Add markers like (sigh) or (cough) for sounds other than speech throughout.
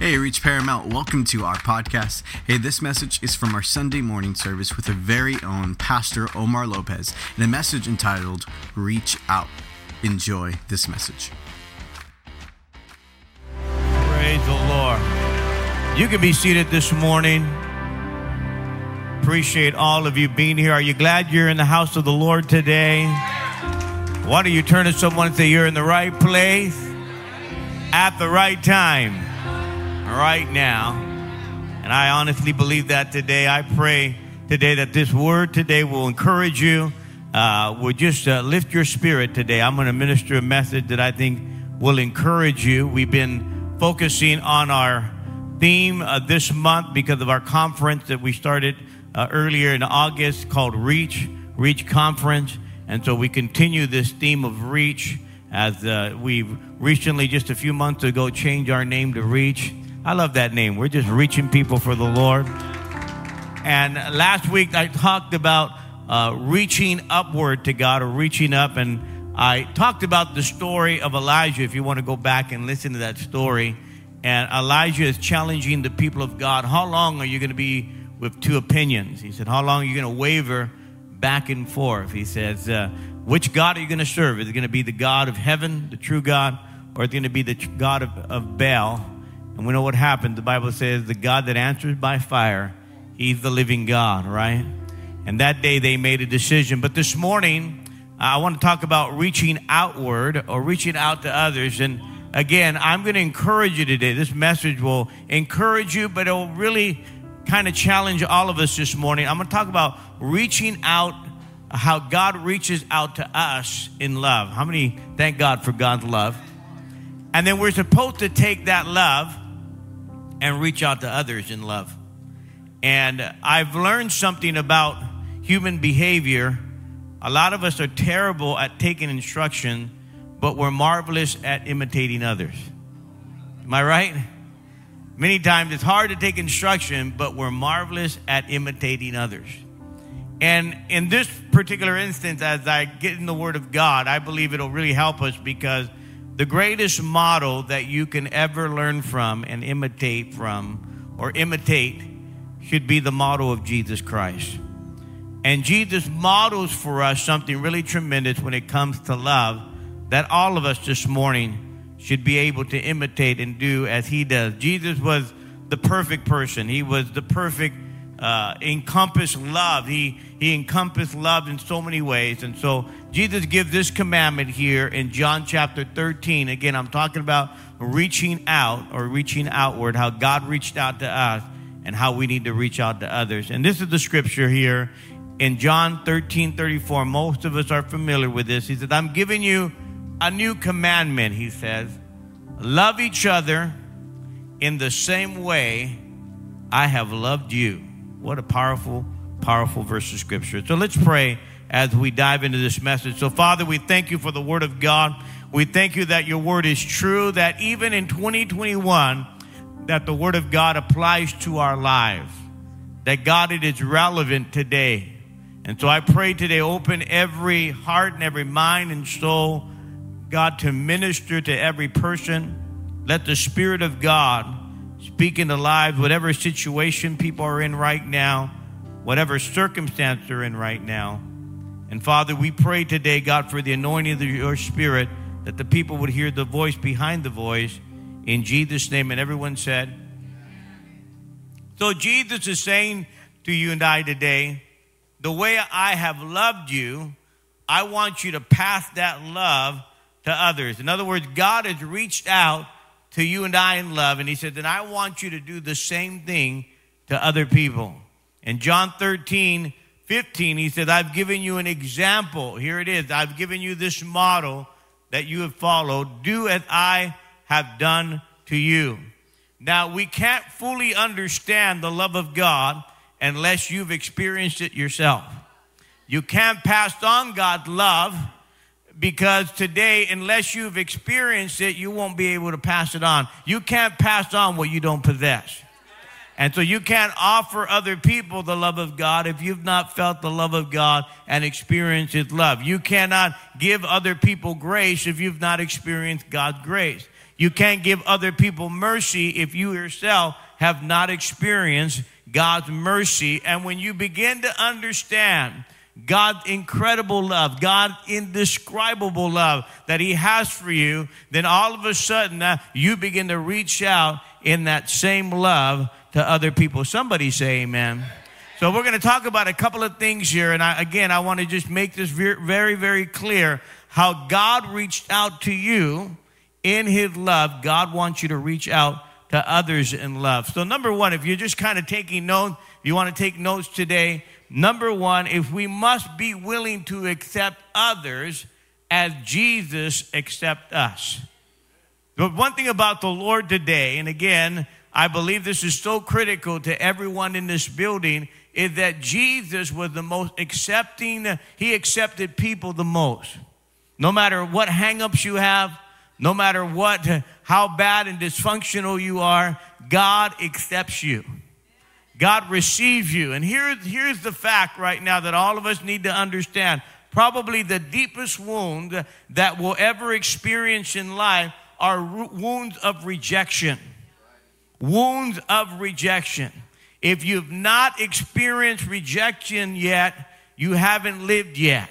Hey, Reach Paramount, welcome to our podcast. Hey, this message is from our Sunday morning service with our very own Pastor Omar Lopez and a message entitled Reach Out. Enjoy this message. Praise the Lord. You can be seated this morning. Appreciate all of you being here. Are you glad you're in the house of the Lord today? Why don't you turn to someone and say, You're in the right place at the right time, right now. And I honestly believe that today. I pray today that this word today will encourage you, uh, will just uh, lift your spirit today. I'm going to minister a message that I think will encourage you. We've been focusing on our theme uh, this month because of our conference that we started uh, earlier in August called Reach, Reach Conference. And so we continue this theme of Reach as uh, we recently, just a few months ago, changed our name to Reach. I love that name. We're just reaching people for the Lord. And last week I talked about uh, reaching upward to God or reaching up. And I talked about the story of Elijah, if you want to go back and listen to that story. And Elijah is challenging the people of God. How long are you going to be with two opinions? He said, How long are you going to waver back and forth? He says, uh, Which God are you going to serve? Is it going to be the God of heaven, the true God, or is it going to be the God of, of Baal? And we know what happened. The Bible says, The God that answers by fire, he's the living God, right? And that day they made a decision. But this morning, I want to talk about reaching outward or reaching out to others. And again, I'm going to encourage you today. This message will encourage you, but it will really kind of challenge all of us this morning. I'm going to talk about reaching out, how God reaches out to us in love. How many thank God for God's love? And then we're supposed to take that love and reach out to others in love. And I've learned something about human behavior. A lot of us are terrible at taking instruction, but we're marvelous at imitating others. Am I right? Many times it's hard to take instruction, but we're marvelous at imitating others. And in this particular instance, as I get in the Word of God, I believe it'll really help us because the greatest model that you can ever learn from and imitate from or imitate should be the model of Jesus Christ. And Jesus models for us something really tremendous when it comes to love that all of us this morning should be able to imitate and do as he does. Jesus was the perfect person. He was the perfect uh, encompassed love. He he encompassed love in so many ways, and so Jesus gives this commandment here in John chapter 13. Again, I'm talking about reaching out or reaching outward. How God reached out to us, and how we need to reach out to others. And this is the scripture here in John 13, 34. Most of us are familiar with this. He said, "I'm giving you." a new commandment, he says love each other in the same way I have loved you. What a powerful, powerful verse of scripture. So let's pray as we dive into this message. So, Father, we thank you for the word of God. We thank you that your word is true, that even in 2021, that the word of God applies to our lives, that God, it is relevant today. And so I pray today, open every heart and every mind and soul God, to minister to every person. Let the Spirit of God speak into lives, whatever situation people are in right now, whatever circumstance they're in right now. And Father, we pray today, God, for the anointing of your Spirit, that the people would hear the voice behind the voice. In Jesus' name. And everyone said, So Jesus is saying to you and I today, the way I have loved you, I want you to pass that love to others. In other words, God has reached out to you and I in love, and He said, Then I want you to do the same thing to other people. In John 13, 15, He said, I've given you an example. Here it is. I've given you this model that you have followed. Do as I have done to you. Now, we can't fully understand the love of God unless you've experienced it yourself. You can't pass on God's love because today, unless you've experienced it, you won't be able to pass it on. You can't pass on what you don't possess. And so you can't offer other people the love of God if you've not felt the love of God and experienced His love. You cannot give other people grace if you've not experienced God's grace. You can't give other people mercy if you yourself have not experienced God's mercy. And when you begin to understand God's incredible love, God indescribable love that He has for you, then all of a sudden uh, you begin to reach out in that same love to other people. Somebody say amen. So we're going to talk about a couple of things here. And I, again, I want to just make this very, very clear how God reached out to you in His love. God wants you to reach out to others in love. So, number one, if you're just kind of taking notes, you want to take notes today. Number one, if we must be willing to accept others as Jesus accept us. But one thing about the Lord today, and again, I believe this is so critical to everyone in this building, is that Jesus was the most accepting, he accepted people the most. No matter what hangups you have, no matter what, how bad and dysfunctional you are, God accepts you. God receives you. And here, here's the fact right now that all of us need to understand. Probably the deepest wound that we'll ever experience in life are wounds of rejection. Wounds of rejection. If you've not experienced rejection yet, you haven't lived yet.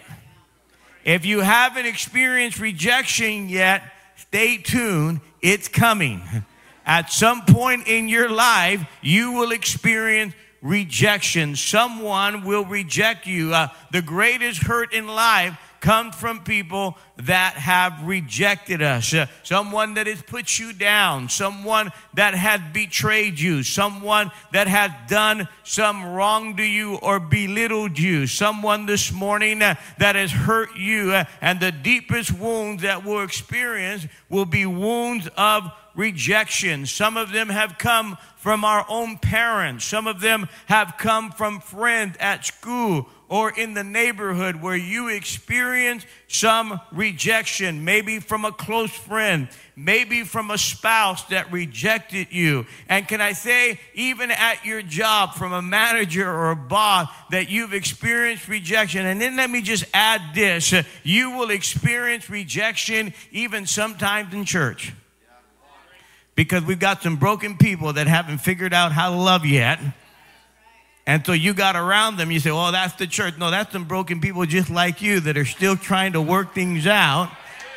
If you haven't experienced rejection yet, stay tuned. It's coming. (laughs) At some point in your life, you will experience rejection. Someone will reject you. Uh, the greatest hurt in life comes from people that have rejected us. Uh, someone that has put you down. Someone that has betrayed you. Someone that has done some wrong to you or belittled you. Someone this morning uh, that has hurt you. Uh, and the deepest wounds that we'll experience will be wounds of rejection. Some of them have come from our own parents. Some of them have come from friends at school or in the neighborhood where you experience some rejection, maybe from a close friend, maybe from a spouse that rejected you. And can I say, even at your job, from a manager or a boss, that you've experienced rejection. And then let me just add this you will experience rejection even sometimes in church because we've got some broken people that haven't figured out how to love yet. And so you got around them, you say, well, that's the church. No, that's some broken people just like you that are still trying to work things out.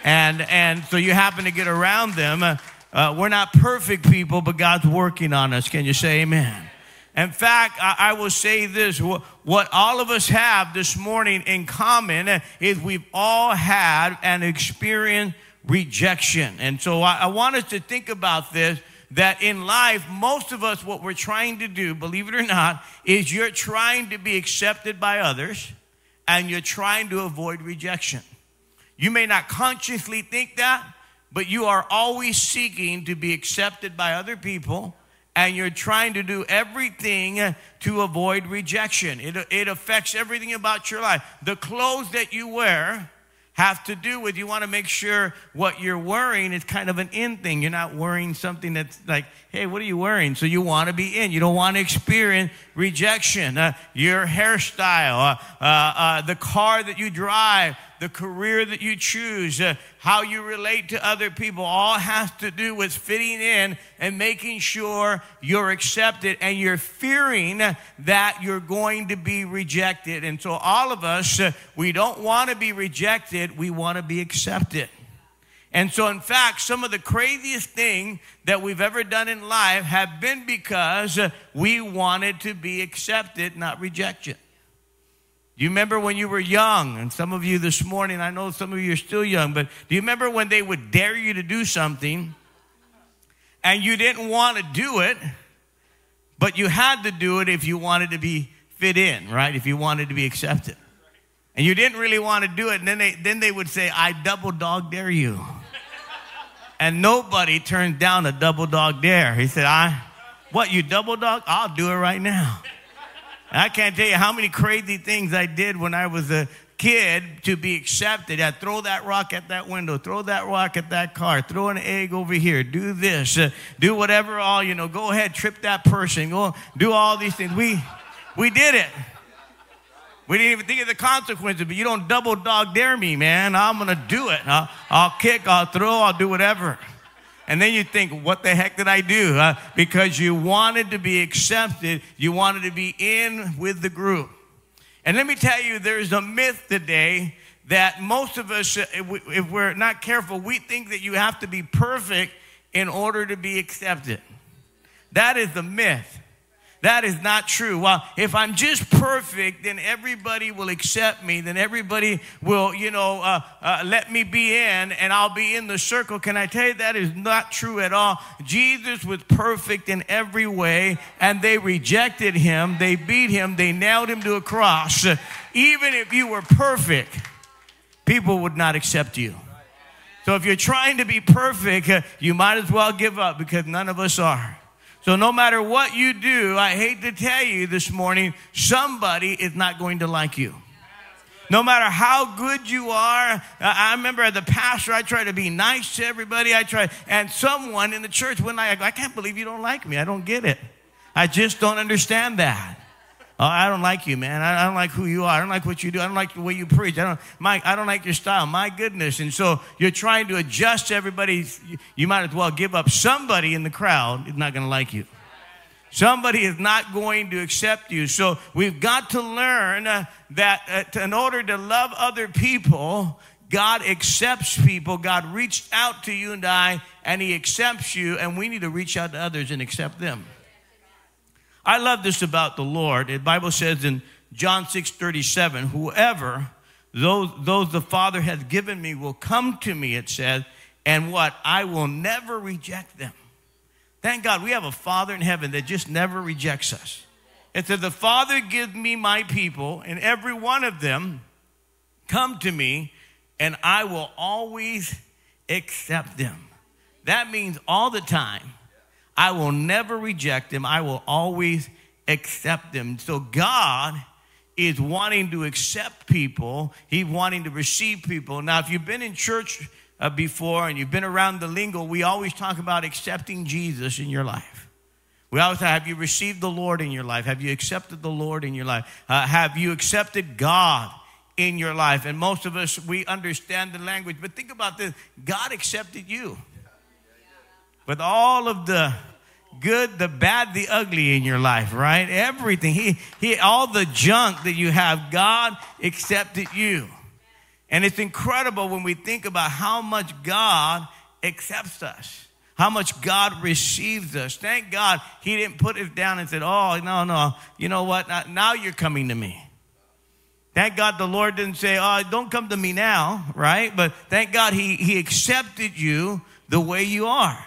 And, and so you happen to get around them. Uh, we're not perfect people, but God's working on us. Can you say amen? In fact, I, I will say this what all of us have this morning in common is we've all had an experience rejection. And so I, I want us to think about this that in life, most of us, what we're trying to do, believe it or not, is you're trying to be accepted by others and you're trying to avoid rejection. You may not consciously think that, but you are always seeking to be accepted by other people and you're trying to do everything to avoid rejection. It, it affects everything about your life. The clothes that you wear have to do with you want to make sure what you're wearing is kind of an in thing. You're not wearing something that's like, hey, what are you wearing? So you want to be in. You don't want to experience rejection. Uh, your hairstyle, uh, uh, uh the car that you drive, the career that you choose, uh, how you relate to other people, all has to do with fitting in and making sure you're accepted and you're fearing that you're going to be rejected. And so, all of us, we don't want to be rejected, we want to be accepted. And so, in fact, some of the craziest things that we've ever done in life have been because we wanted to be accepted, not rejected. Do you remember when you were young? And some of you this morning, I know some of you are still young, but do you remember when they would dare you to do something and you didn't want to do it, but you had to do it if you wanted to be fit in, right? If you wanted to be accepted. And you didn't really want to do it, and then they, then they would say, I double dog dare you. And nobody turned down a double dog dare. He said, I, what, you double dog? I'll do it right now. I can't tell you how many crazy things I did when I was a kid to be accepted. I'd throw that rock at that window, throw that rock at that car, throw an egg over here, do this, uh, do whatever, all, you know, go ahead, trip that person, go do all these things. We, we did it. We didn't even think of the consequences, but you don't double dog dare me, man. I'm going to do it. I'll, I'll kick, I'll throw, I'll do whatever. And then you think, what the heck did I do? Because you wanted to be accepted, you wanted to be in with the group. And let me tell you, there's a myth today that most of us, uh, if we're not careful, we think that you have to be perfect in order to be accepted. That is the myth. That is not true. Well, if I'm just perfect, then everybody will accept me. Then everybody will, you know, uh, uh, let me be in and I'll be in the circle. Can I tell you that is not true at all? Jesus was perfect in every way and they rejected him. They beat him. They nailed him to a cross. Even if you were perfect, people would not accept you. So if you're trying to be perfect, you might as well give up because none of us are. So, no matter what you do, I hate to tell you this morning, somebody is not going to like you. No matter how good you are, I remember as a pastor, I try to be nice to everybody. I try, and someone in the church, went I, I can't believe you don't like me. I don't get it. I just don't understand that. Oh, I don't like you, man. I, don't like who you are. I don't like what you do. I don't like the way you preach. I don't, Mike, I don't like your style. My goodness. And so you're trying to adjust everybody. You might as well give up. Somebody in the crowd is not going to like you. Somebody is not going to accept you. So we've got to learn uh, that uh, in order to love other people, God accepts people. God reached out to you and I, and He accepts you, and we need to reach out to others and accept them. I love this about the Lord. The Bible says in John 6 37, whoever, those, those the Father has given me will come to me, it says, and what? I will never reject them. Thank God we have a Father in heaven that just never rejects us. It says, The Father gives me my people, and every one of them come to me, and I will always accept them. That means all the time I will never reject them. I will always accept them. So God is wanting to accept people. He's wanting to receive people. Now, if you've been in church uh, before and you've been around the lingo, we always talk about accepting Jesus in your life. We always have you received the Lord in your life? Have you accepted the Lord in your life? Uh, have you accepted God in your life? And most of us, we understand the language. But think about this God accepted you with all of the good, the bad, the ugly in your life, right? Everything. He, he, all the junk that you have, God accepted you. And it's incredible when we think about how much God accepts us, how much God receives us. Thank God He didn't put us down and said, Oh, no, no, you know what? Now you're coming to me. Thank God the Lord didn't say, Oh, don't come to me now, right? But thank God He, he accepted you the way you are.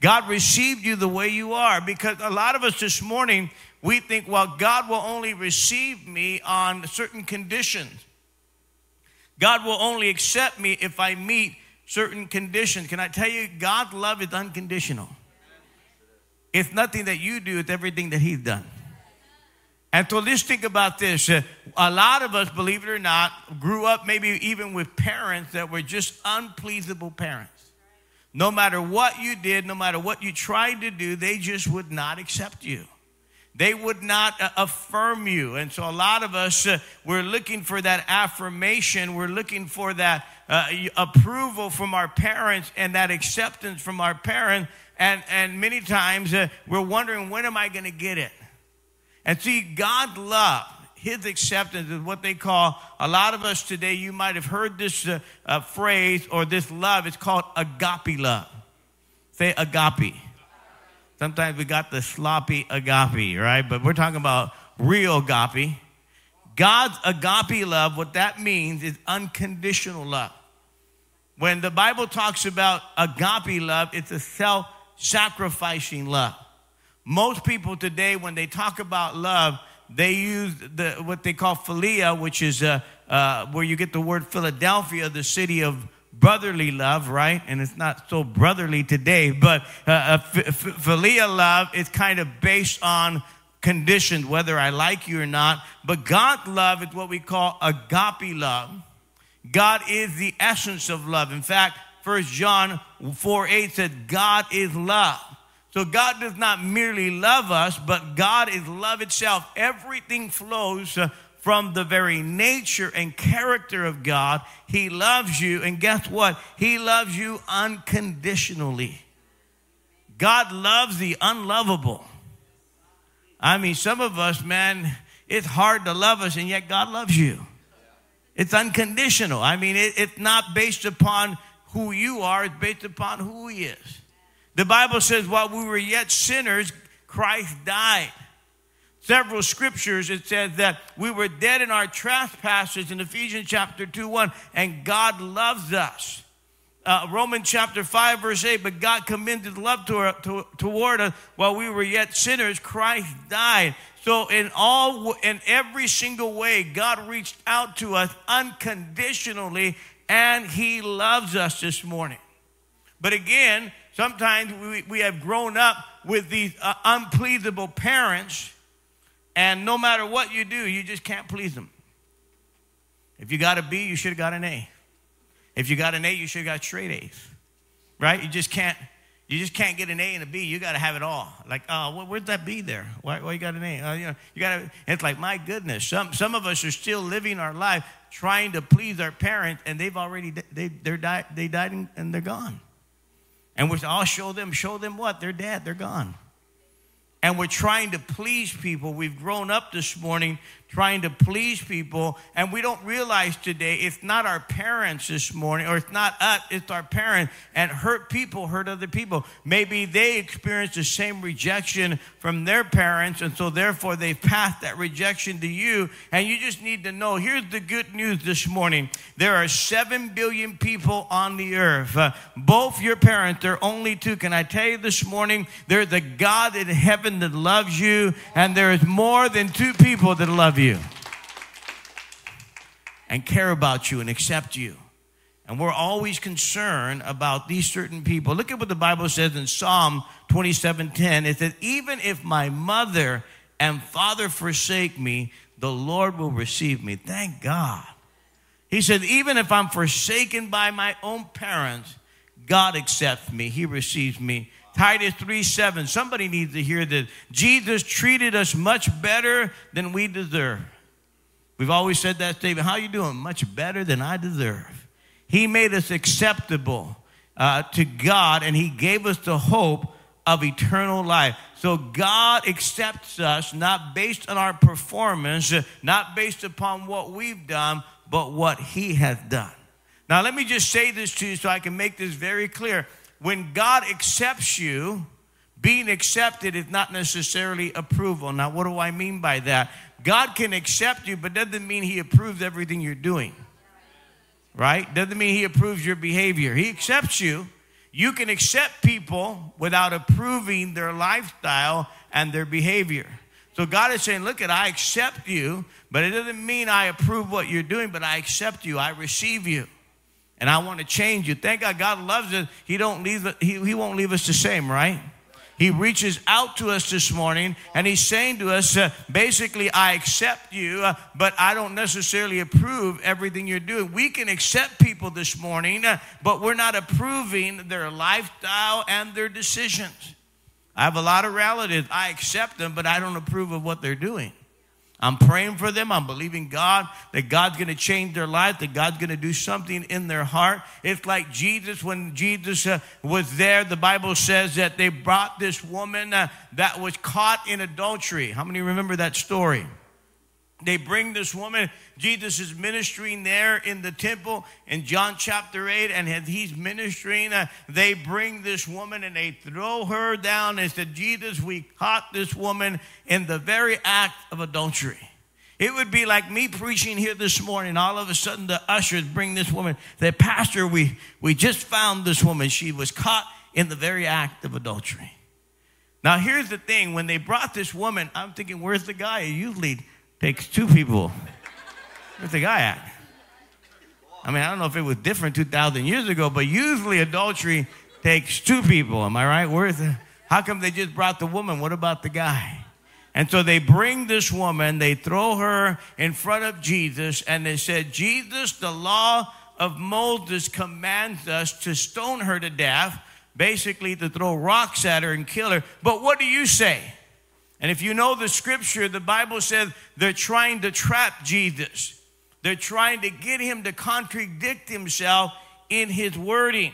God received you the way you are because a lot of us this morning, we think, well, God will only receive me on certain conditions. God will only accept me if I meet certain conditions. Can I tell you, God's love is unconditional. It's nothing that you do, it's everything that He's done. And so let's think about this. Uh, a lot of us, believe it or not, grew up maybe even with parents that were just unpleasable parents. No matter what you did, no matter what you tried to do, they just would not accept you. They would not uh, affirm you. And so a lot of us, uh, we're looking for that affirmation. We're looking for that uh, approval from our parents and that acceptance from our parents. And, and many times uh, we're wondering, when am I going to get it? And see, God love his acceptance is what they call a lot of us today you might have heard this uh, uh, phrase or this love. It's called agape love. Say agape. Sometimes we got the sloppy agape right? But we're talking about real agape. God's agape love what that means is unconditional love. When the bible talks about agape love it's a self-sacrificing love. Most people today when they talk about love they use the, what they call philia, which is uh, uh, where you get the word Philadelphia, the city of brotherly love, right? And it's not so brotherly today, but uh, philia love is kind of based on conditions, whether I like you or not. But God love is what we call agape love. God is the essence of love. In fact, First John 4 8 said, God is love. So God does not merely love us, but God is love itself. Everything flows uh, from the very nature and character of God. He loves you, and guess what? He loves you unconditionally. God loves the unlovable. I mean, some of us, man, it's hard to love us, and yet God loves you. It's unconditional. I mean, it, it's not based upon who you are, it's based upon who He is. The Bible says, while we were yet sinners, Christ died. Several scriptures, it says that we were dead in our trespasses in Ephesians chapter 2 1, and God loves us. Uh, Romans chapter 5, verse 8, but God commended love to, to, toward us while we were yet sinners. Christ died. So in all, in every single way, God reached out to us unconditionally, and He loves us this morning. But again, sometimes we, we have grown up with these uh, unpleasable parents, and no matter what you do, you just can't please them. If you got a B, you should have got an A. If you got an A, you should have got straight A's, right? You just can't. You just can't get an A and a B. You got to have it all. Like, oh, where's that B there? Why, why you got an A? Uh, you know, you got to. It's like, my goodness. Some some of us are still living our life trying to please our parents, and they've already they they're died they died and they're gone. And we're all show them show them what they're dead. They're gone. And we're trying to please people. We've grown up this morning trying to please people. And we don't realize today it's not our parents this morning, or it's not us, it's our parents. And hurt people hurt other people. Maybe they experienced the same rejection from their parents, and so therefore they passed that rejection to you. And you just need to know here's the good news this morning there are 7 billion people on the earth. Uh, both your parents, there are only two. Can I tell you this morning? There's a God in heaven that loves you, and there is more than two people that love you you and care about you and accept you. And we're always concerned about these certain people. Look at what the Bible says in Psalm 27:10. It says, Even if my mother and father forsake me, the Lord will receive me. Thank God. He said, Even if I'm forsaken by my own parents, God accepts me. He receives me. Titus 3 7. Somebody needs to hear this. Jesus treated us much better than we deserve. We've always said that statement. How you doing? Much better than I deserve. He made us acceptable uh, to God and He gave us the hope of eternal life. So God accepts us not based on our performance, not based upon what we've done, but what He has done. Now, let me just say this to you so I can make this very clear when God accepts you, being accepted is not necessarily approval. Now, what do I mean by that? God can accept you, but doesn't mean He approves everything you're doing. Right? Doesn't mean He approves your behavior. He accepts you. You can accept people without approving their lifestyle and their behavior. So God is saying, Look at, I accept you, but it doesn't mean I approve what you're doing, but I accept you. I receive you and I want to change you. Thank God God loves us. He don't leave he, he won't leave us the same, right? He reaches out to us this morning and he's saying to us, uh, basically, I accept you, uh, but I don't necessarily approve everything you're doing. We can accept people this morning, uh, but we're not approving their lifestyle and their decisions. I have a lot of relatives. I accept them, but I don't approve of what they're doing. I'm praying for them. I'm believing God that God's going to change their life, that God's going to do something in their heart. It's like Jesus, when Jesus uh, was there, the Bible says that they brought this woman uh, that was caught in adultery. How many remember that story? They bring this woman. Jesus is ministering there in the temple in John chapter 8, and as he's ministering, uh, they bring this woman and they throw her down and said, Jesus, we caught this woman in the very act of adultery. It would be like me preaching here this morning. All of a sudden, the ushers bring this woman. The Pastor, we, we just found this woman. She was caught in the very act of adultery. Now, here's the thing when they brought this woman, I'm thinking, where's the guy? Usually, takes two people. Where's the guy at? I mean, I don't know if it was different 2,000 years ago, but usually adultery takes two people. Am I right? Where's the, how come they just brought the woman? What about the guy? And so they bring this woman, they throw her in front of Jesus, and they said, Jesus, the law of Moses commands us to stone her to death, basically to throw rocks at her and kill her. But what do you say? And if you know the scripture, the Bible says they're trying to trap Jesus. They're trying to get him to contradict himself in his wording.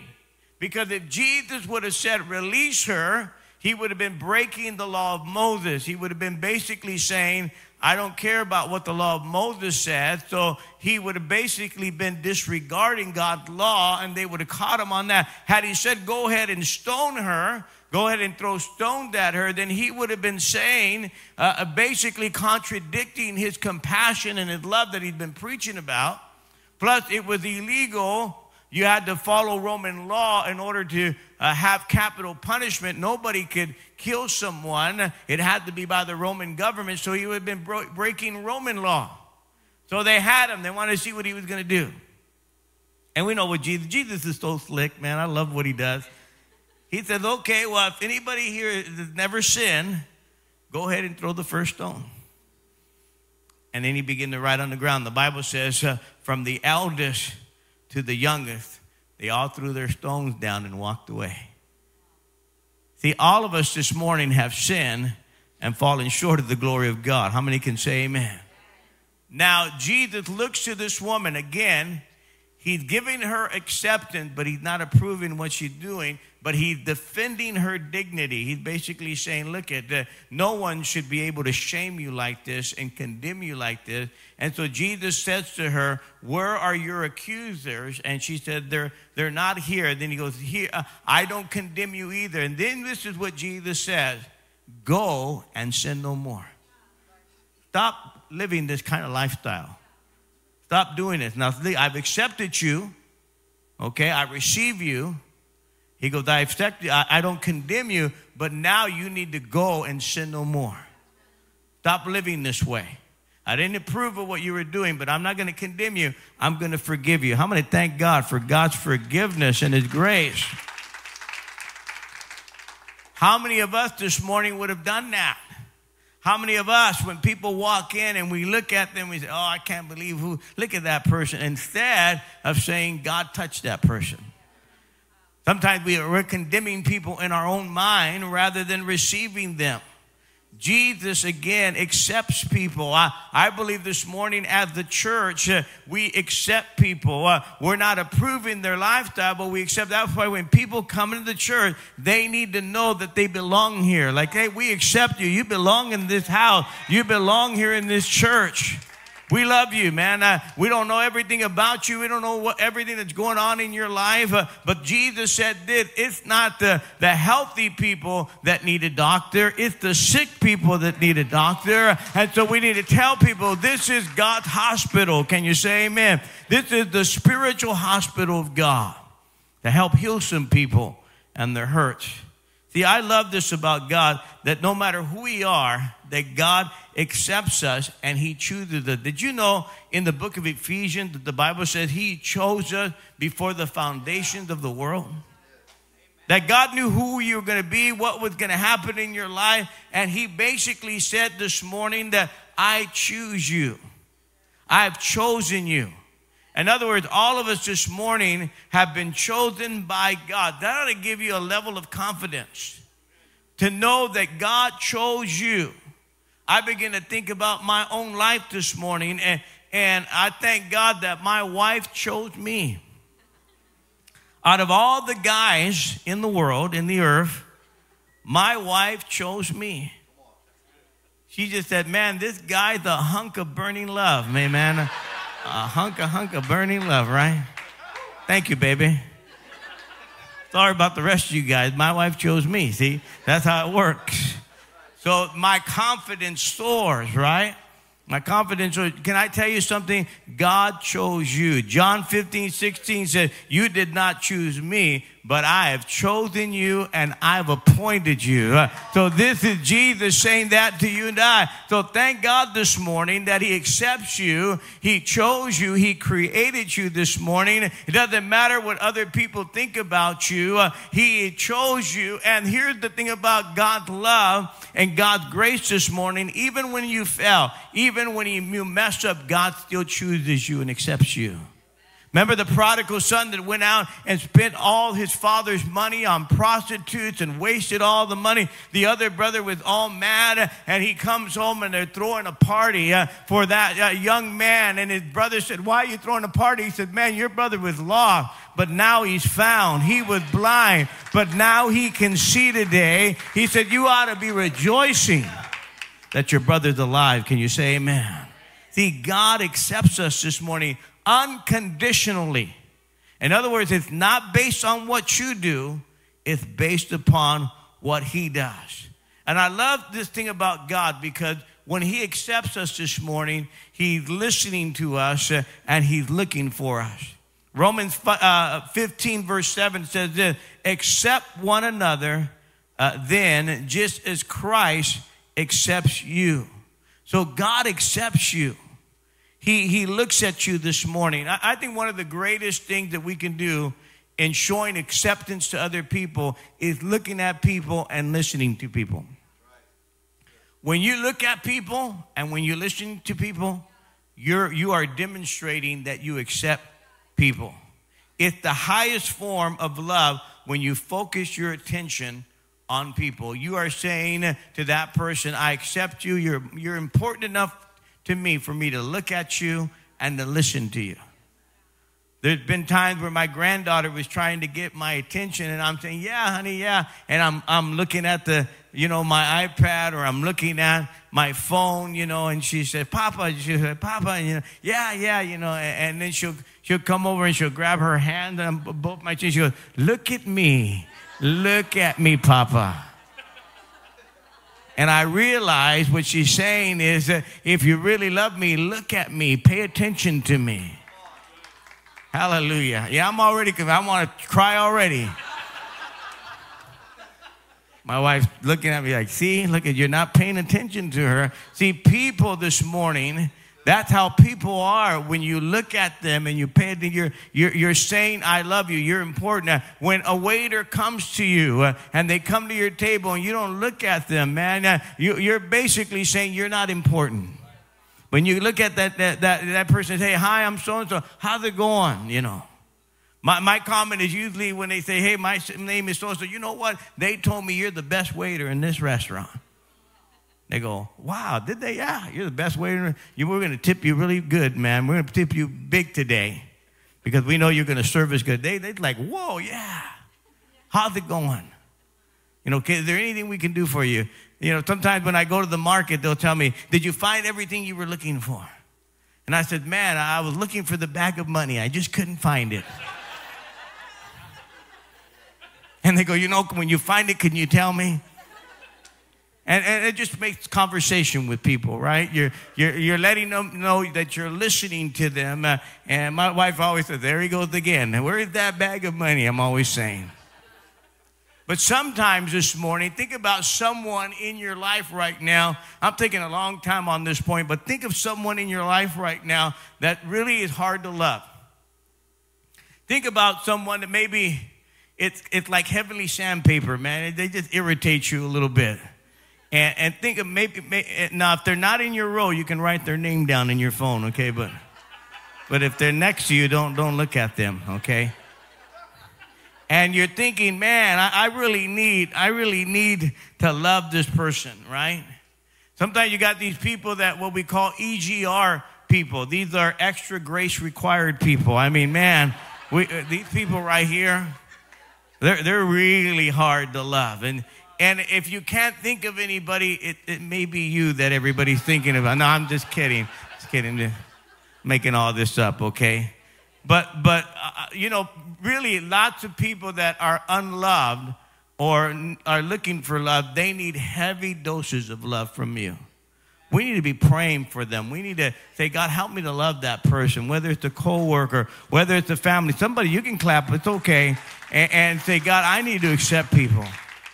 Because if Jesus would have said, release her, he would have been breaking the law of Moses. He would have been basically saying, I don't care about what the law of Moses said. So he would have basically been disregarding God's law and they would have caught him on that. Had he said, go ahead and stone her, go ahead and throw stones at her, then he would have been saying, uh, basically contradicting his compassion and his love that he'd been preaching about. Plus, it was illegal you had to follow Roman law in order to uh, have capital punishment. Nobody could kill someone, it had to be by the Roman government, so he would have been bro- breaking Roman law. So they had him, they wanted to see what he was going to do. And we know what Jesus, Jesus is so slick, man. I love what he does. He says, okay, well, if anybody here has never sinned, go ahead and throw the first stone. And then he began to write on the ground. The Bible says, uh, from the eldest to the youngest, they all threw their stones down and walked away. See, all of us this morning have sinned and fallen short of the glory of God. How many can say amen? Now, Jesus looks to this woman again He's giving her acceptance, but he's not approving what she's doing, but he's defending her dignity. He's basically saying, Look at the, no one should be able to shame you like this and condemn you like this. And so Jesus says to her, Where are your accusers? And she said, They're, they're not here. Then he goes, Here, uh, I don't condemn you either. And then this is what Jesus says Go and sin no more. Stop living this kind of lifestyle. Stop doing this. Now, I've accepted you. Okay, I receive you. He goes, I accept you. I, I don't condemn you, but now you need to go and sin no more. Stop living this way. I didn't approve of what you were doing, but I'm not going to condemn you. I'm going to forgive you. How many thank God for God's forgiveness and His grace? How many of us this morning would have done that? How many of us, when people walk in and we look at them, we say, Oh, I can't believe who, look at that person, instead of saying, God touched that person? Sometimes we are, condemning people in our own mind rather than receiving them. Jesus again accepts people. I, I believe this morning as the church, uh, we accept people. Uh, we're not approving their lifestyle, but we accept. That's why when people come into the church, they need to know that they belong here. Like, hey, we accept you. You belong in this house. You belong here in this church. We love you, man. Uh, we don't know everything about you. We don't know what everything that's going on in your life. Uh, but Jesus said this it's not the, the healthy people that need a doctor, it's the sick people that need a doctor. And so we need to tell people this is God's hospital. Can you say amen? This is the spiritual hospital of God to help heal some people and their hurts. I love this about God that no matter who we are, that God accepts us and He chooses us. Did you know in the book of Ephesians that the Bible says He chose us before the foundations of the world? That God knew who you were going to be, what was going to happen in your life, and He basically said this morning that I choose you. I've chosen you. In other words, all of us this morning have been chosen by God. That ought to give you a level of confidence to know that God chose you. I begin to think about my own life this morning, and, and I thank God that my wife chose me. Out of all the guys in the world, in the earth, my wife chose me. She just said, Man, this guy's a hunk of burning love, man a hunk, a hunk of burning love, right? Thank you, baby. Sorry about the rest of you guys. My wife chose me. See, that's how it works. So my confidence soars, right? My confidence, can I tell you something? God chose you. John 15, 16 says, You did not choose me, but I have chosen you and I've appointed you. So this is Jesus saying that to you and I. So thank God this morning that He accepts you. He chose you. He created you this morning. It doesn't matter what other people think about you. He chose you. And here's the thing about God's love and God's grace this morning. Even when you fell, even when you messed up, God still chooses you and accepts you. Remember the prodigal son that went out and spent all his father's money on prostitutes and wasted all the money. The other brother was all mad and he comes home and they're throwing a party uh, for that uh, young man. And his brother said, Why are you throwing a party? He said, Man, your brother was lost, but now he's found. He was blind, but now he can see today. He said, You ought to be rejoicing that your brother's alive. Can you say amen? See, God accepts us this morning unconditionally. In other words, it's not based on what you do, it's based upon what He does. And I love this thing about God because when He accepts us this morning, He's listening to us and He's looking for us. Romans uh, 15, verse 7 says this accept one another, uh, then, just as Christ accepts you. So God accepts you. He, he looks at you this morning. I, I think one of the greatest things that we can do in showing acceptance to other people is looking at people and listening to people. When you look at people and when you listen to people, you're, you are demonstrating that you accept people. It's the highest form of love when you focus your attention on people. You are saying to that person, I accept you. You're, you're important enough to me for me to look at you and to listen to you. There's been times where my granddaughter was trying to get my attention, and I'm saying, "Yeah, honey, yeah," and I'm I'm looking at the you know my iPad or I'm looking at my phone, you know, and she said, "Papa," she said, "Papa," and you know, "Yeah, yeah," you know, and, and then she'll she'll come over and she'll grab her hand and both my chin. She goes, "Look at me, look at me, Papa." And I realize what she's saying is that if you really love me, look at me, pay attention to me. Hallelujah. Yeah, I'm already, I want to cry already. My wife's looking at me like, see, look at you're not paying attention to her. See, people this morning that's how people are when you look at them and you pay attention. You're, you're, you're saying, I love you. You're important. When a waiter comes to you uh, and they come to your table and you don't look at them, man, uh, you, you're basically saying you're not important. When you look at that, that, that, that person and say, Hi, I'm so and so, how's it going? You know. My, my comment is usually when they say, Hey, my name is so and so, you know what? They told me you're the best waiter in this restaurant. They go, wow, did they? Yeah, you're the best waiter. We're going to tip you really good, man. We're going to tip you big today because we know you're going to serve us good. They, they're like, whoa, yeah. How's it going? You know, is there anything we can do for you? You know, sometimes when I go to the market, they'll tell me, did you find everything you were looking for? And I said, man, I was looking for the bag of money. I just couldn't find it. (laughs) and they go, you know, when you find it, can you tell me? And, and, it just makes conversation with people, right? You're, you're, you're letting them know that you're listening to them. Uh, and my wife always says, There he goes again. Where is that bag of money? I'm always saying. But sometimes this morning, think about someone in your life right now. I'm taking a long time on this point, but think of someone in your life right now that really is hard to love. Think about someone that maybe it's, it's like heavenly sandpaper, man. They just irritate you a little bit. And, and think of maybe, maybe, now if they're not in your row, you can write their name down in your phone, okay? But but if they're next to you, don't don't look at them, okay? And you're thinking, man, I, I really need, I really need to love this person, right? Sometimes you got these people that what we call EGR people. These are extra grace required people. I mean, man, we, uh, these people right here, they're, they're really hard to love. And and if you can't think of anybody, it, it may be you that everybody's thinking about. No, I'm just kidding. Just kidding. Making all this up, okay? But, but uh, uh, you know, really, lots of people that are unloved or are looking for love, they need heavy doses of love from you. We need to be praying for them. We need to say, God, help me to love that person, whether it's a coworker, whether it's a family. Somebody, you can clap, it's okay. And, and say, God, I need to accept people.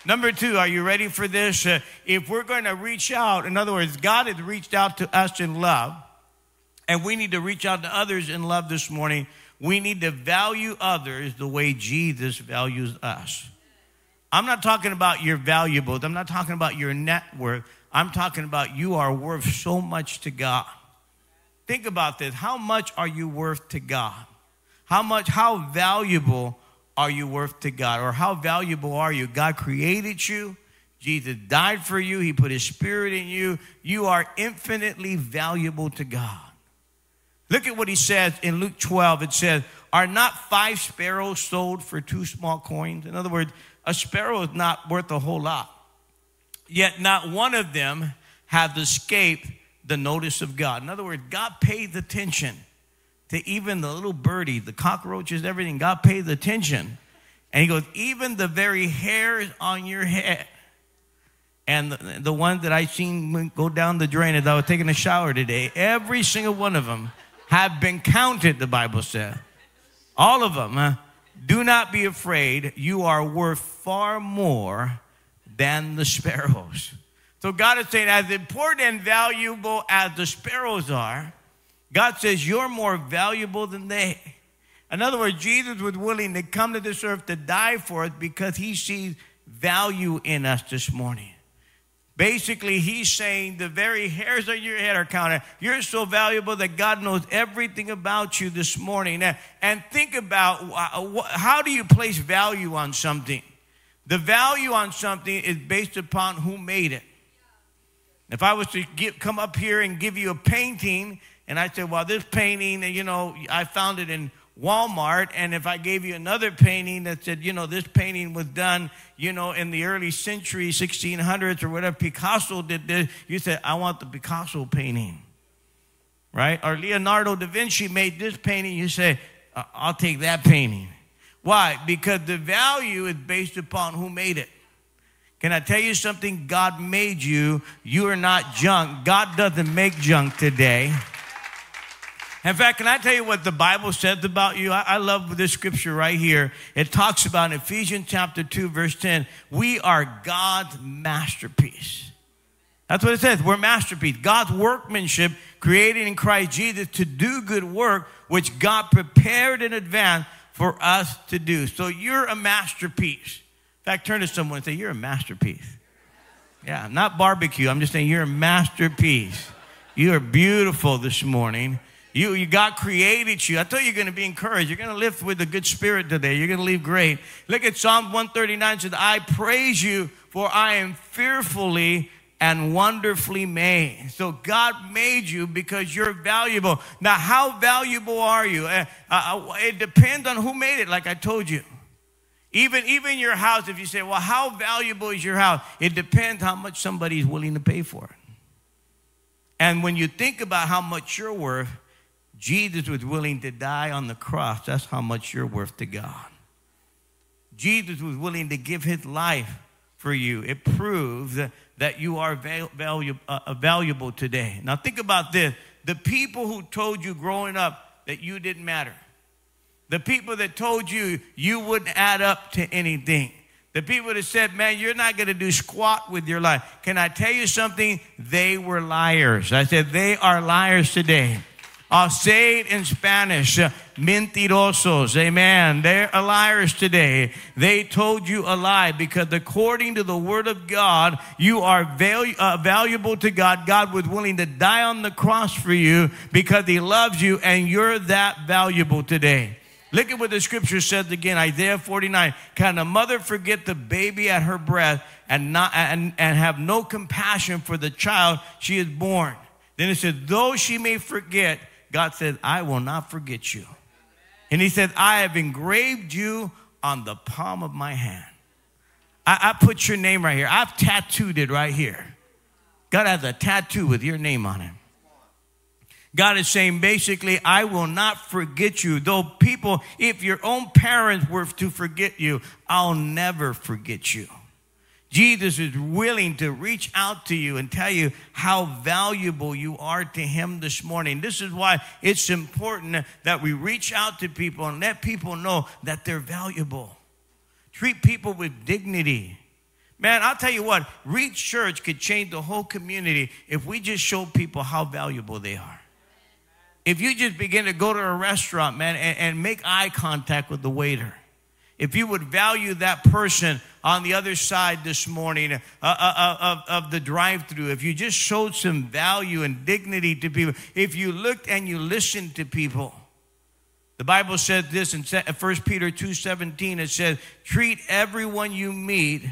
Number two, are you ready for this? Uh, if we're going to reach out, in other words, God has reached out to us in love, and we need to reach out to others in love this morning. We need to value others the way Jesus values us. I'm not talking about your valuables, I'm not talking about your net worth. I'm talking about you are worth so much to God. Think about this. How much are you worth to God? How much, how valuable are you worth to God? Or how valuable are you? God created you. Jesus died for you. He put his spirit in you. You are infinitely valuable to God. Look at what he says in Luke 12. It says, Are not five sparrows sold for two small coins? In other words, a sparrow is not worth a whole lot. Yet not one of them have escaped the notice of God. In other words, God pays attention to even the little birdie, the cockroaches, everything. God pays attention. And he goes, even the very hairs on your head. And the, the ones that I seen go down the drain as I was taking a shower today, every single one of them have been counted, the Bible says. All of them. Do not be afraid. You are worth far more than the sparrows. So God is saying, as important and valuable as the sparrows are, God says, You're more valuable than they. In other words, Jesus was willing to come to this earth to die for us because he sees value in us this morning. Basically, he's saying the very hairs on your head are counted. You're so valuable that God knows everything about you this morning. And think about how do you place value on something? The value on something is based upon who made it. If I was to come up here and give you a painting and I said, well, this painting, uh, you know, I found it in Walmart. And if I gave you another painting that said, you know, this painting was done, you know, in the early century, 1600s or whatever, Picasso did this, you said, I want the Picasso painting. Right? Or Leonardo da Vinci made this painting, you say, I'll take that painting. Why? Because the value is based upon who made it. Can I tell you something? God made you. You are not junk. God doesn't make junk today. In fact, can I tell you what the Bible says about you? I, I love this scripture right here. It talks about Ephesians chapter 2, verse 10, we are God's masterpiece. That's what it says. We're masterpiece. God's workmanship created in Christ Jesus to do good work, which God prepared in advance for us to do. So you're a masterpiece. In fact, turn to someone and say, You're a masterpiece. Yeah, not barbecue. I'm just saying you're a masterpiece. You are beautiful this morning. You, you God created you. I thought you're going to be encouraged. You're going to live with a good spirit today. You're going to leave great. Look at Psalm 139 says, I praise you for I am fearfully and wonderfully made. So God made you because you're valuable. Now, how valuable are you? Uh, uh, uh, it depends on who made it, like I told you. Even, even your house, if you say, well, how valuable is your house? It depends how much somebody is willing to pay for it. And when you think about how much you're worth, Jesus was willing to die on the cross. That's how much you're worth to God. Jesus was willing to give his life for you. It proves that you are valu- uh, valuable today. Now, think about this the people who told you growing up that you didn't matter, the people that told you you wouldn't add up to anything. The people that said, man, you're not going to do squat with your life. Can I tell you something? They were liars. I said, they are liars today. I'll say it in Spanish. Uh, mentirosos. Amen. They're liars today. They told you a lie because according to the word of God, you are uh, valuable to God. God was willing to die on the cross for you because he loves you and you're that valuable today. Look at what the scripture says again, Isaiah 49. Can a mother forget the baby at her breast and not and, and have no compassion for the child she is born? Then it says, though she may forget, God said, I will not forget you. And he said, I have engraved you on the palm of my hand. I, I, put your name right here. I've tattooed it right here. God has a tattoo with your name on it. God is saying basically, I will not forget you. Though people, if your own parents were to forget you, I'll never forget you. Jesus is willing to reach out to you and tell you how valuable you are to Him this morning. This is why it's important that we reach out to people and let people know that they're valuable. Treat people with dignity. Man, I'll tell you what, Reach Church could change the whole community if we just show people how valuable they are. If you just begin to go to a restaurant, man, and, and make eye contact with the waiter if you would value that person on the other side this morning uh, uh, uh, of, of the drive through, if you just showed some value and dignity to people, if you looked and you listened to people, The Bible said this in 1 Peter 2:17 it says treat everyone you meet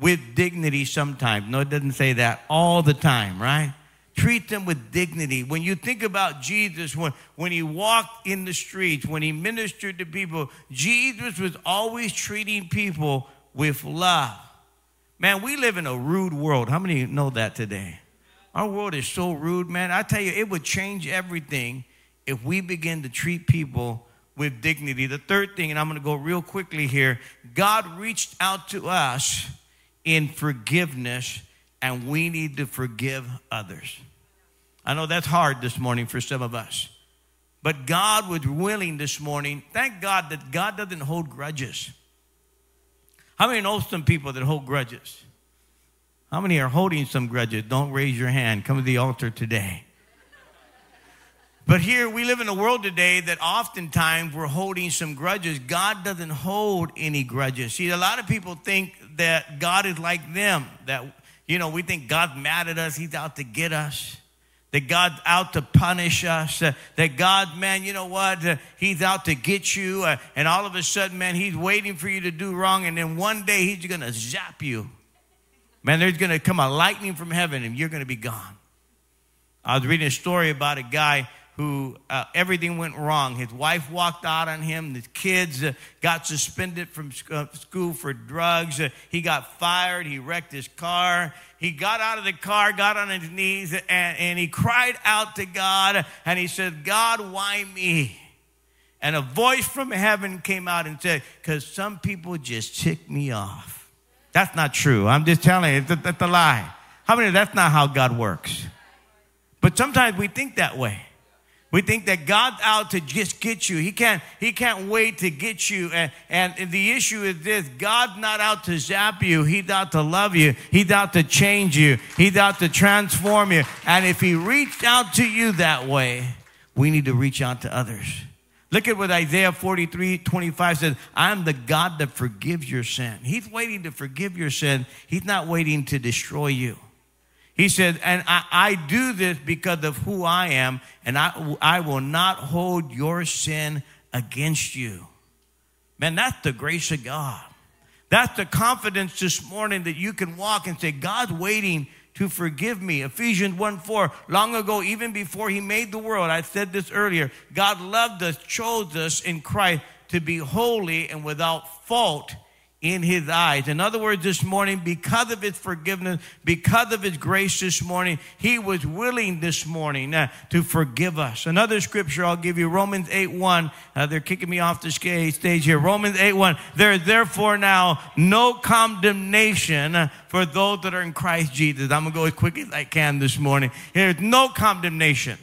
with dignity sometimes. No, it doesn't say that all the time, right? Treat them with dignity. When you think about Jesus, when, when he walked in the streets, when he ministered to people, Jesus was always treating people with love. Man, we live in a rude world. How many know that today? Our world is so rude, man. I tell you, it would change everything if we begin to treat people with dignity. The third thing, and I'm going to go real quickly here God reached out to us in forgiveness, and we need to forgive others. I know that's hard this morning for some of us. But God was willing this morning. Thank God that God doesn't hold grudges. How many know some people that hold grudges? How many are holding some grudges? Don't raise your hand. Come to the altar today. But here we live in a world today that oftentimes we're holding some grudges. God doesn't hold any grudges. See, a lot of people think that God is like them, that, you know, we think God's mad at us, He's out to get us, that God's out to punish us, uh, that God, man, you know what, uh, He's out to get you, uh, and all of a sudden, man, He's waiting for you to do wrong, and then one day He's gonna zap you. Man, there's gonna come a lightning from heaven, and you're gonna be gone. I was reading a story about a guy who uh, everything went wrong. His wife walked out on him. His kids uh, got suspended from uh, school for drugs. Uh, he got fired. He wrecked his car. He got out of the car, got on his knees, and, and he cried out to God. And he said, God, why me? And a voice from heaven came out and said, Because some people just tick me off. That's not true. I'm just telling you, that's a lie. How many, that's not how God works. But sometimes we think that way. We think that God's out to just get you. He can't, he can't wait to get you. And, and the issue is this God's not out to zap you. He's out to love you. He's out to change you. He's out to transform you. And if He reached out to you that way, we need to reach out to others. Look at what Isaiah 43 25 says I'm the God that forgives your sin. He's waiting to forgive your sin, He's not waiting to destroy you. He said, and I, I, do this because of who I am, and I, I will not hold your sin against you. Man, that's the grace of God. That's the confidence this morning that you can walk and say, God's waiting to forgive me. Ephesians 1 4, long ago, even before he made the world, I said this earlier, God loved us, chose us in Christ to be holy and without fault in his eyes. In other words, this morning, because of his forgiveness, because of his grace this morning, he was willing this morning uh, to forgive us. Another scripture I'll give you, Romans 8 1. Uh, they're kicking me off the stage here. Romans 8 1. There is therefore now no condemnation for those that are in Christ Jesus. I'm going to go as quick as I can this morning. There's no condemnation.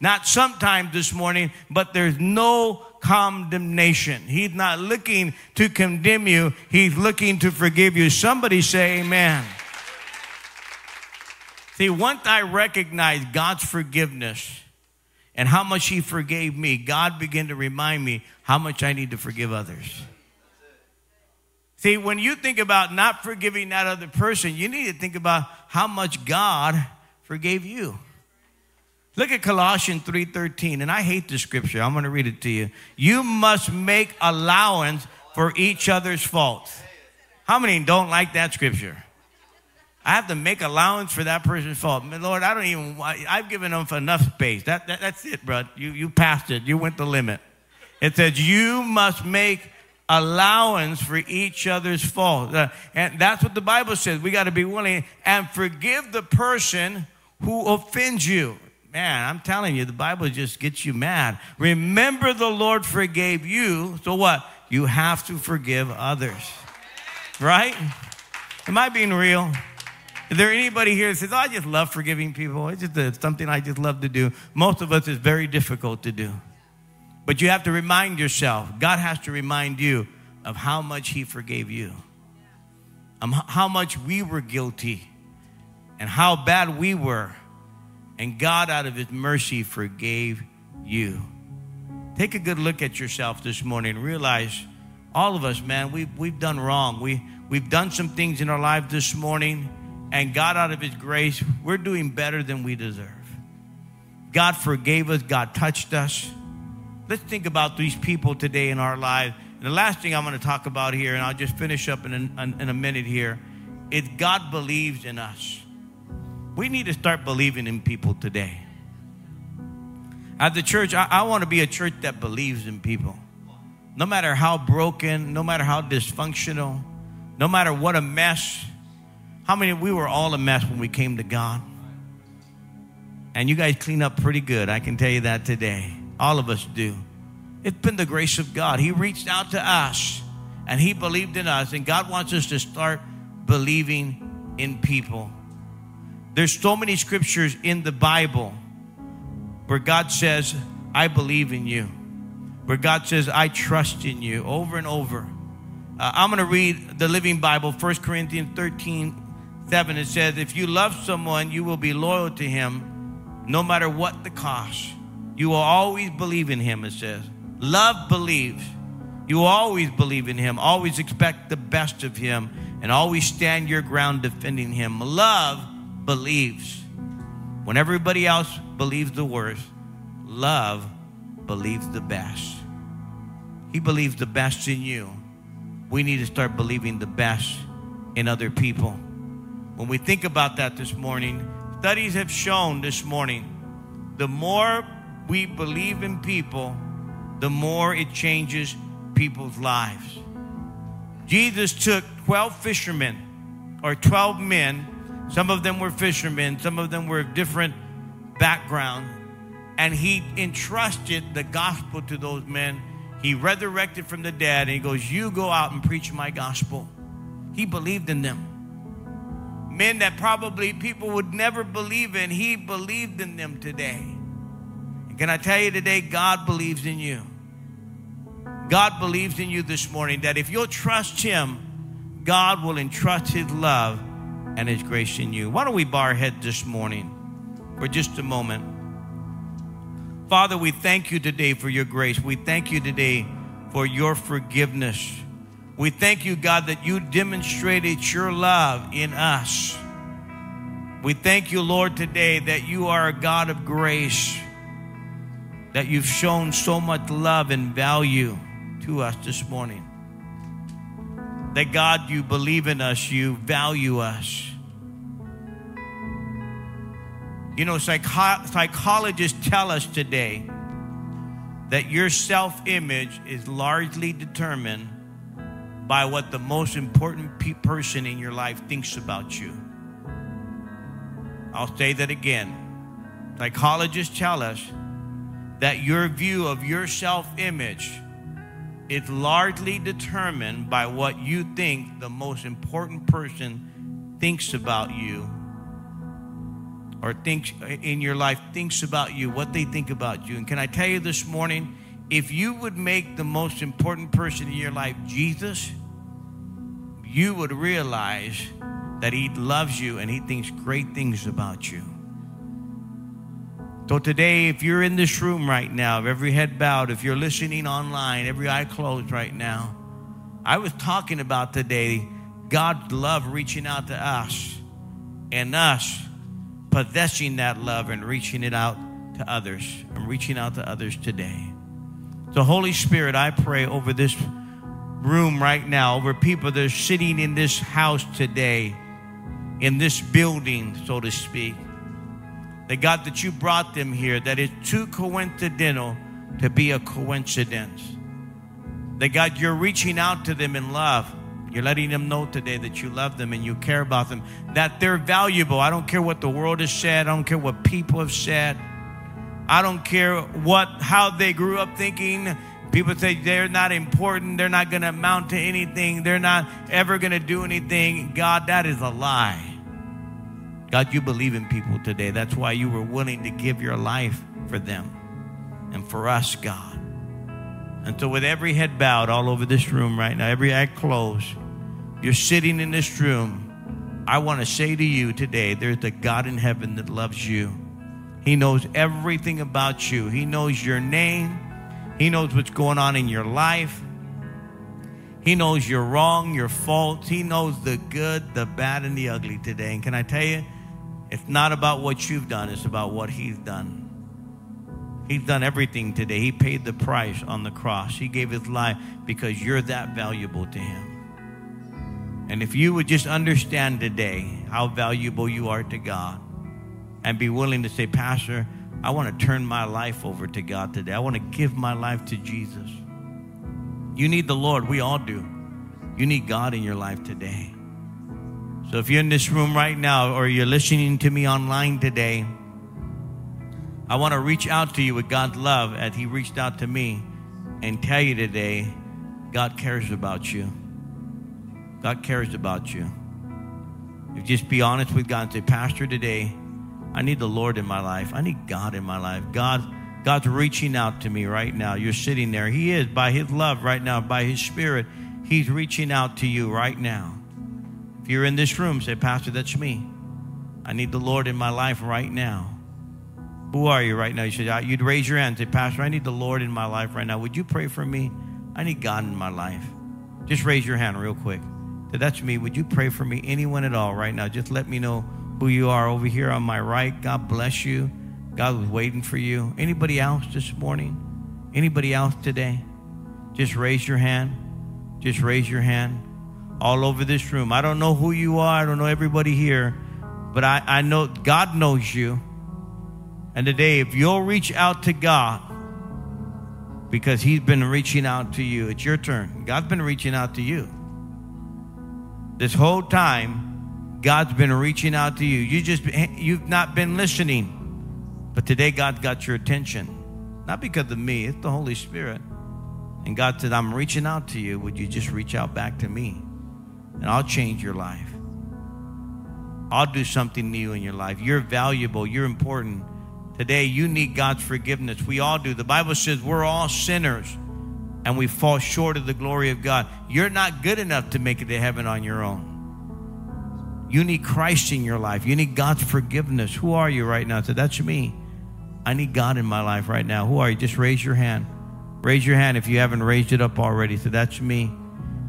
Not sometimes this morning, but there's no condemnation. He's not looking to condemn you, He's looking to forgive you. Somebody say, Amen. See, once I recognized God's forgiveness and how much He forgave me, God began to remind me how much I need to forgive others. See, when you think about not forgiving that other person, you need to think about how much God forgave you. Look at Colossians 3:13, and I hate this scripture. I'm going to read it to you. You must make allowance for each other's faults. How many don't like that scripture? I have to make allowance for that person's fault. Lord, I don't even. I've given them enough space. That, that that's it, bro. You you passed it. You went the limit. It says you must make allowance for each other's fault, uh, and that's what the Bible says. We got to be willing and forgive the person who offends you man, I'm telling you, the Bible just gets you mad. Remember, the Lord forgave you. So what? You have to forgive others. Right? Am I being real? Is there anybody here that says, oh, I just love forgiving people? It's just a, something I just love to do. Most of us, it's very difficult to do. But you have to remind yourself, God has to remind you of how much He forgave you, um, how much we were guilty, and how bad we were and God, out of His mercy, forgave you. Take a good look at yourself this morning realize all of us, man, we've, we've done wrong. We, we've done some things in our life this morning, and God, out of His grace, we're doing better than we deserve. God forgave us, God touched us. let's think about these people today in our lives. And the last thing I'm going to talk about here, and I'll just finish up in a, in a minute here, is God believes in us. We need to start believing in people today. At the church, I, I want to be a church that believes in people. No matter how broken, no matter how dysfunctional, no matter what a mess. How many, we were all a mess when we came to God. And you guys clean up pretty good. I can tell you that today. All of us do. It's been the grace of God. He reached out to us and He believed in us. And God wants us to start believing in people. There's so many scriptures in the Bible where God says, I believe in you. Where God says, I trust in you over and over. Uh, I'm going to read the Living Bible, 1 Corinthians 13, 7. It says, If you love someone, you will be loyal to him no matter what the cost. You will always believe in him, it says. Love believes. You always believe in him, always expect the best of him, and always stand your ground defending him. Love believes. When everybody else believes the worst, love believes the best. He believes the best in you. We need to start believing the best in other people. When we think about that this morning, studies have shown this morning the more we believe in people, the more it changes people's lives. Jesus took 12 fishermen or 12 men some of them were fishermen, some of them were of different background, and he entrusted the gospel to those men. He resurrected from the dead, and he goes, "You go out and preach my gospel." He believed in them. Men that probably people would never believe in, he believed in them today. And can I tell you today, God believes in you. God believes in you this morning that if you'll trust him, God will entrust his love and His grace in you. Why don't we bow our head this morning for just a moment? Father, we thank you today for your grace. We thank you today for your forgiveness. We thank you, God, that you demonstrated your love in us. We thank you, Lord, today that you are a God of grace, that you've shown so much love and value to us this morning. That God, you believe in us, you value us. You know, psycho- psychologists tell us today that your self image is largely determined by what the most important pe- person in your life thinks about you. I'll say that again. Psychologists tell us that your view of your self image is largely determined by what you think the most important person thinks about you or thinks in your life thinks about you, what they think about you. And can I tell you this morning, if you would make the most important person in your life Jesus, you would realize that he loves you and he thinks great things about you. So today, if you're in this room right now, if every head bowed, if you're listening online, every eye closed right now, I was talking about today God's love reaching out to us and us possessing that love and reaching it out to others. I'm reaching out to others today. So, Holy Spirit, I pray over this room right now, over people that are sitting in this house today, in this building, so to speak that God, that you brought them here, that it's too coincidental to be a coincidence. That God, you're reaching out to them in love. You're letting them know today that you love them and you care about them, that they're valuable. I don't care what the world has said, I don't care what people have said. I don't care what how they grew up thinking. People say they're not important, they're not going to amount to anything, they're not ever going to do anything. God, that is a lie. God, you believe in people today. That's why you were willing to give your life for them and for us, God. And so, with every head bowed all over this room right now, every eye closed, you're sitting in this room. I want to say to you today there's a God in heaven that loves you. He knows everything about you, He knows your name, He knows what's going on in your life. He knows your wrong, your faults. He knows the good, the bad, and the ugly today. And can I tell you, it's not about what you've done, it's about what He's done. He's done everything today. He paid the price on the cross. He gave his life because you're that valuable to him. And if you would just understand today how valuable you are to God and be willing to say, Pastor, I want to turn my life over to God today. I want to give my life to Jesus. You need the Lord. We all do. You need God in your life today. So if you're in this room right now or you're listening to me online today, I want to reach out to you with God's love as He reached out to me and tell you today God cares about you. God cares about you. If just be honest with God and say, Pastor, today, I need the Lord in my life. I need God in my life. God, God's reaching out to me right now. You're sitting there. He is by His love right now, by His Spirit. He's reaching out to you right now. If you're in this room, say, Pastor, that's me. I need the Lord in my life right now. Who are you right now? You should uh, you'd raise your hand and say, Pastor, I need the Lord in my life right now. Would you pray for me? I need God in my life. Just raise your hand real quick. That's me. Would you pray for me? Anyone at all right now? Just let me know who you are over here on my right. God bless you. God was waiting for you. Anybody else this morning? Anybody else today? Just raise your hand. Just raise your hand. All over this room. I don't know who you are. I don't know everybody here. But I, I know God knows you. And today, if you'll reach out to God, because He's been reaching out to you, it's your turn. God's been reaching out to you. This whole time, God's been reaching out to you. You just you've not been listening. But today God got your attention. Not because of me, it's the Holy Spirit. And God said, I'm reaching out to you. Would you just reach out back to me? And I'll change your life. I'll do something new in your life. You're valuable. You're important. Today, you need God's forgiveness. We all do. The Bible says we're all sinners and we fall short of the glory of God. You're not good enough to make it to heaven on your own. You need Christ in your life. You need God's forgiveness. Who are you right now? So that's me. I need God in my life right now. Who are you? Just raise your hand. Raise your hand if you haven't raised it up already. So that's me.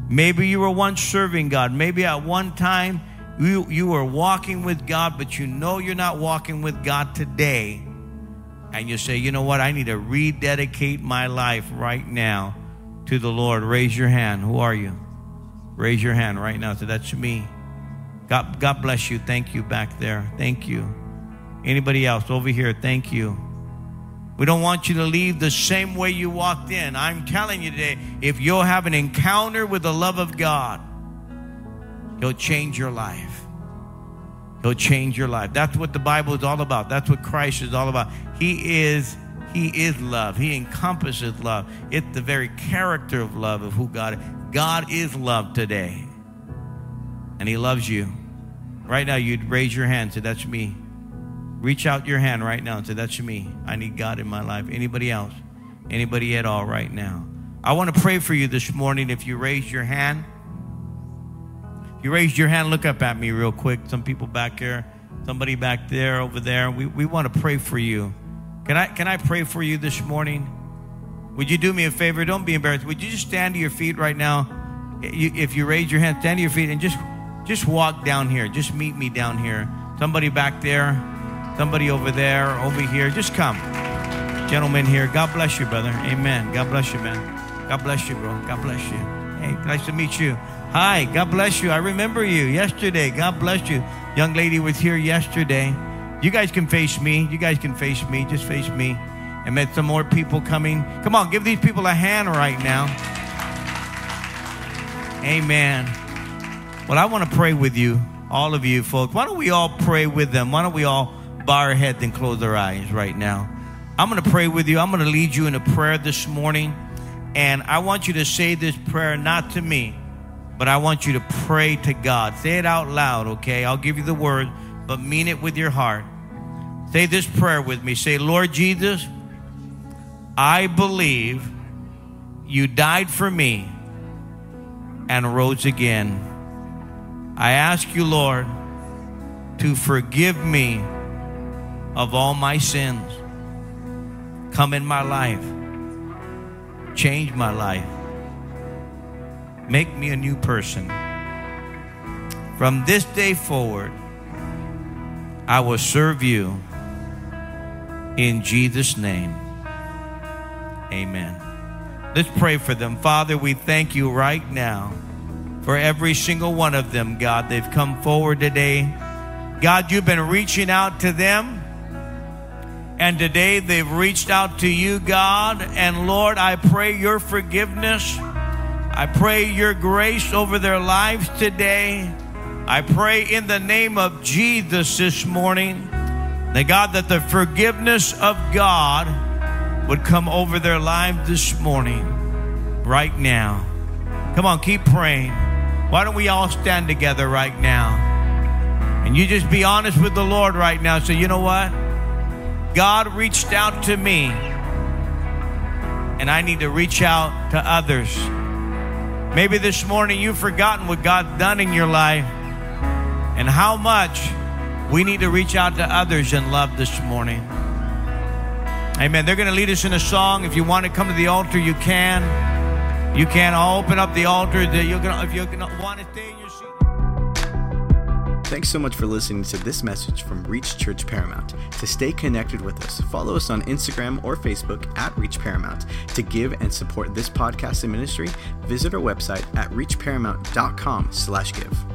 Maybe you were once serving God. Maybe at one time you, you were walking with God, but you know you're not walking with God today and you say, you know what, I need to rededicate my life right now to the Lord, raise your hand. Who are you? Raise your hand right now. So that's me. God, God bless you. Thank you back there. Thank you. Anybody else over here? Thank you. We don't want you to leave the same way you walked in. I'm telling you today, if you'll have an encounter with the love of God, He'll change your life. He'll change your life. That's what the Bible is all about. That's what Christ is all about. He is he is love. He encompasses love. It's the very character of love of who God is. God is love today. And he loves you. Right now you'd raise your hand and say that's me. Reach out your hand right now and say that's me. I need God in my life. Anybody else? Anybody at all right now? I want to pray for you this morning if you raise your hand If you raised your hand, look up at me real quick. Some people back here, somebody back there, over there. We, we want to pray for you. Can I, can I pray for you this morning? Would you do me a favor? Don't be embarrassed. Would you just stand to your feet right now? if you raise your hand, stand to your feet and just, just walk down here. Just meet me down here. Somebody back there, somebody over there, over here. Just come. Gentlemen here. God bless you, brother. Amen. God bless you, man. God bless you, bro. God bless you. Hey, nice to meet you. Hi, God bless you. I remember you yesterday. God bless you. Young lady was here yesterday. You guys can face me. You guys can face me. Just face me. And met some more people coming. Come on, give these people a hand right now. Amen. Well, I want to pray with you, all of you folks. Why don't we all pray with them? Why don't we all bow our heads and close our eyes right now? I'm going to pray with you. I'm going to lead you in a prayer this morning. And I want you to say this prayer not to me, but I want you to pray to God. Say it out loud, okay? I'll give you the word, but mean it with your heart. Say this prayer with me. Say, Lord Jesus, I believe you died for me and rose again. I ask you, Lord, to forgive me of all my sins. Come in my life, change my life Make me a new person. From this day forward, I will serve you in Jesus' name. Amen. Let's pray for them. Father, we thank you right now for every single one of them, God. They've come forward today. God, you've been reaching out to them. And today they've reached out to you, God. And Lord, I pray your forgiveness. I pray your grace over their lives today. I pray in the name of Jesus this morning that God, that the forgiveness of God would come over their lives this morning, right now. Come on, keep praying. Why don't we all stand together right now? And you just be honest with the Lord right now. Say, you know what? God reached out to me, and I need to reach out to others. Maybe this morning you've forgotten what God's done in your life and how much we need to reach out to others in love this morning. Amen. They're going to lead us in a song. If you want to come to the altar, you can. You can. I'll open up the altar. You're gonna, if you're going to want to stay in your seat. Thanks so much for listening to this message from Reach Church Paramount. To stay connected with us, follow us on Instagram or Facebook at Reach Paramount. To give and support this podcast and ministry, visit our website at reachparamount.com slash give.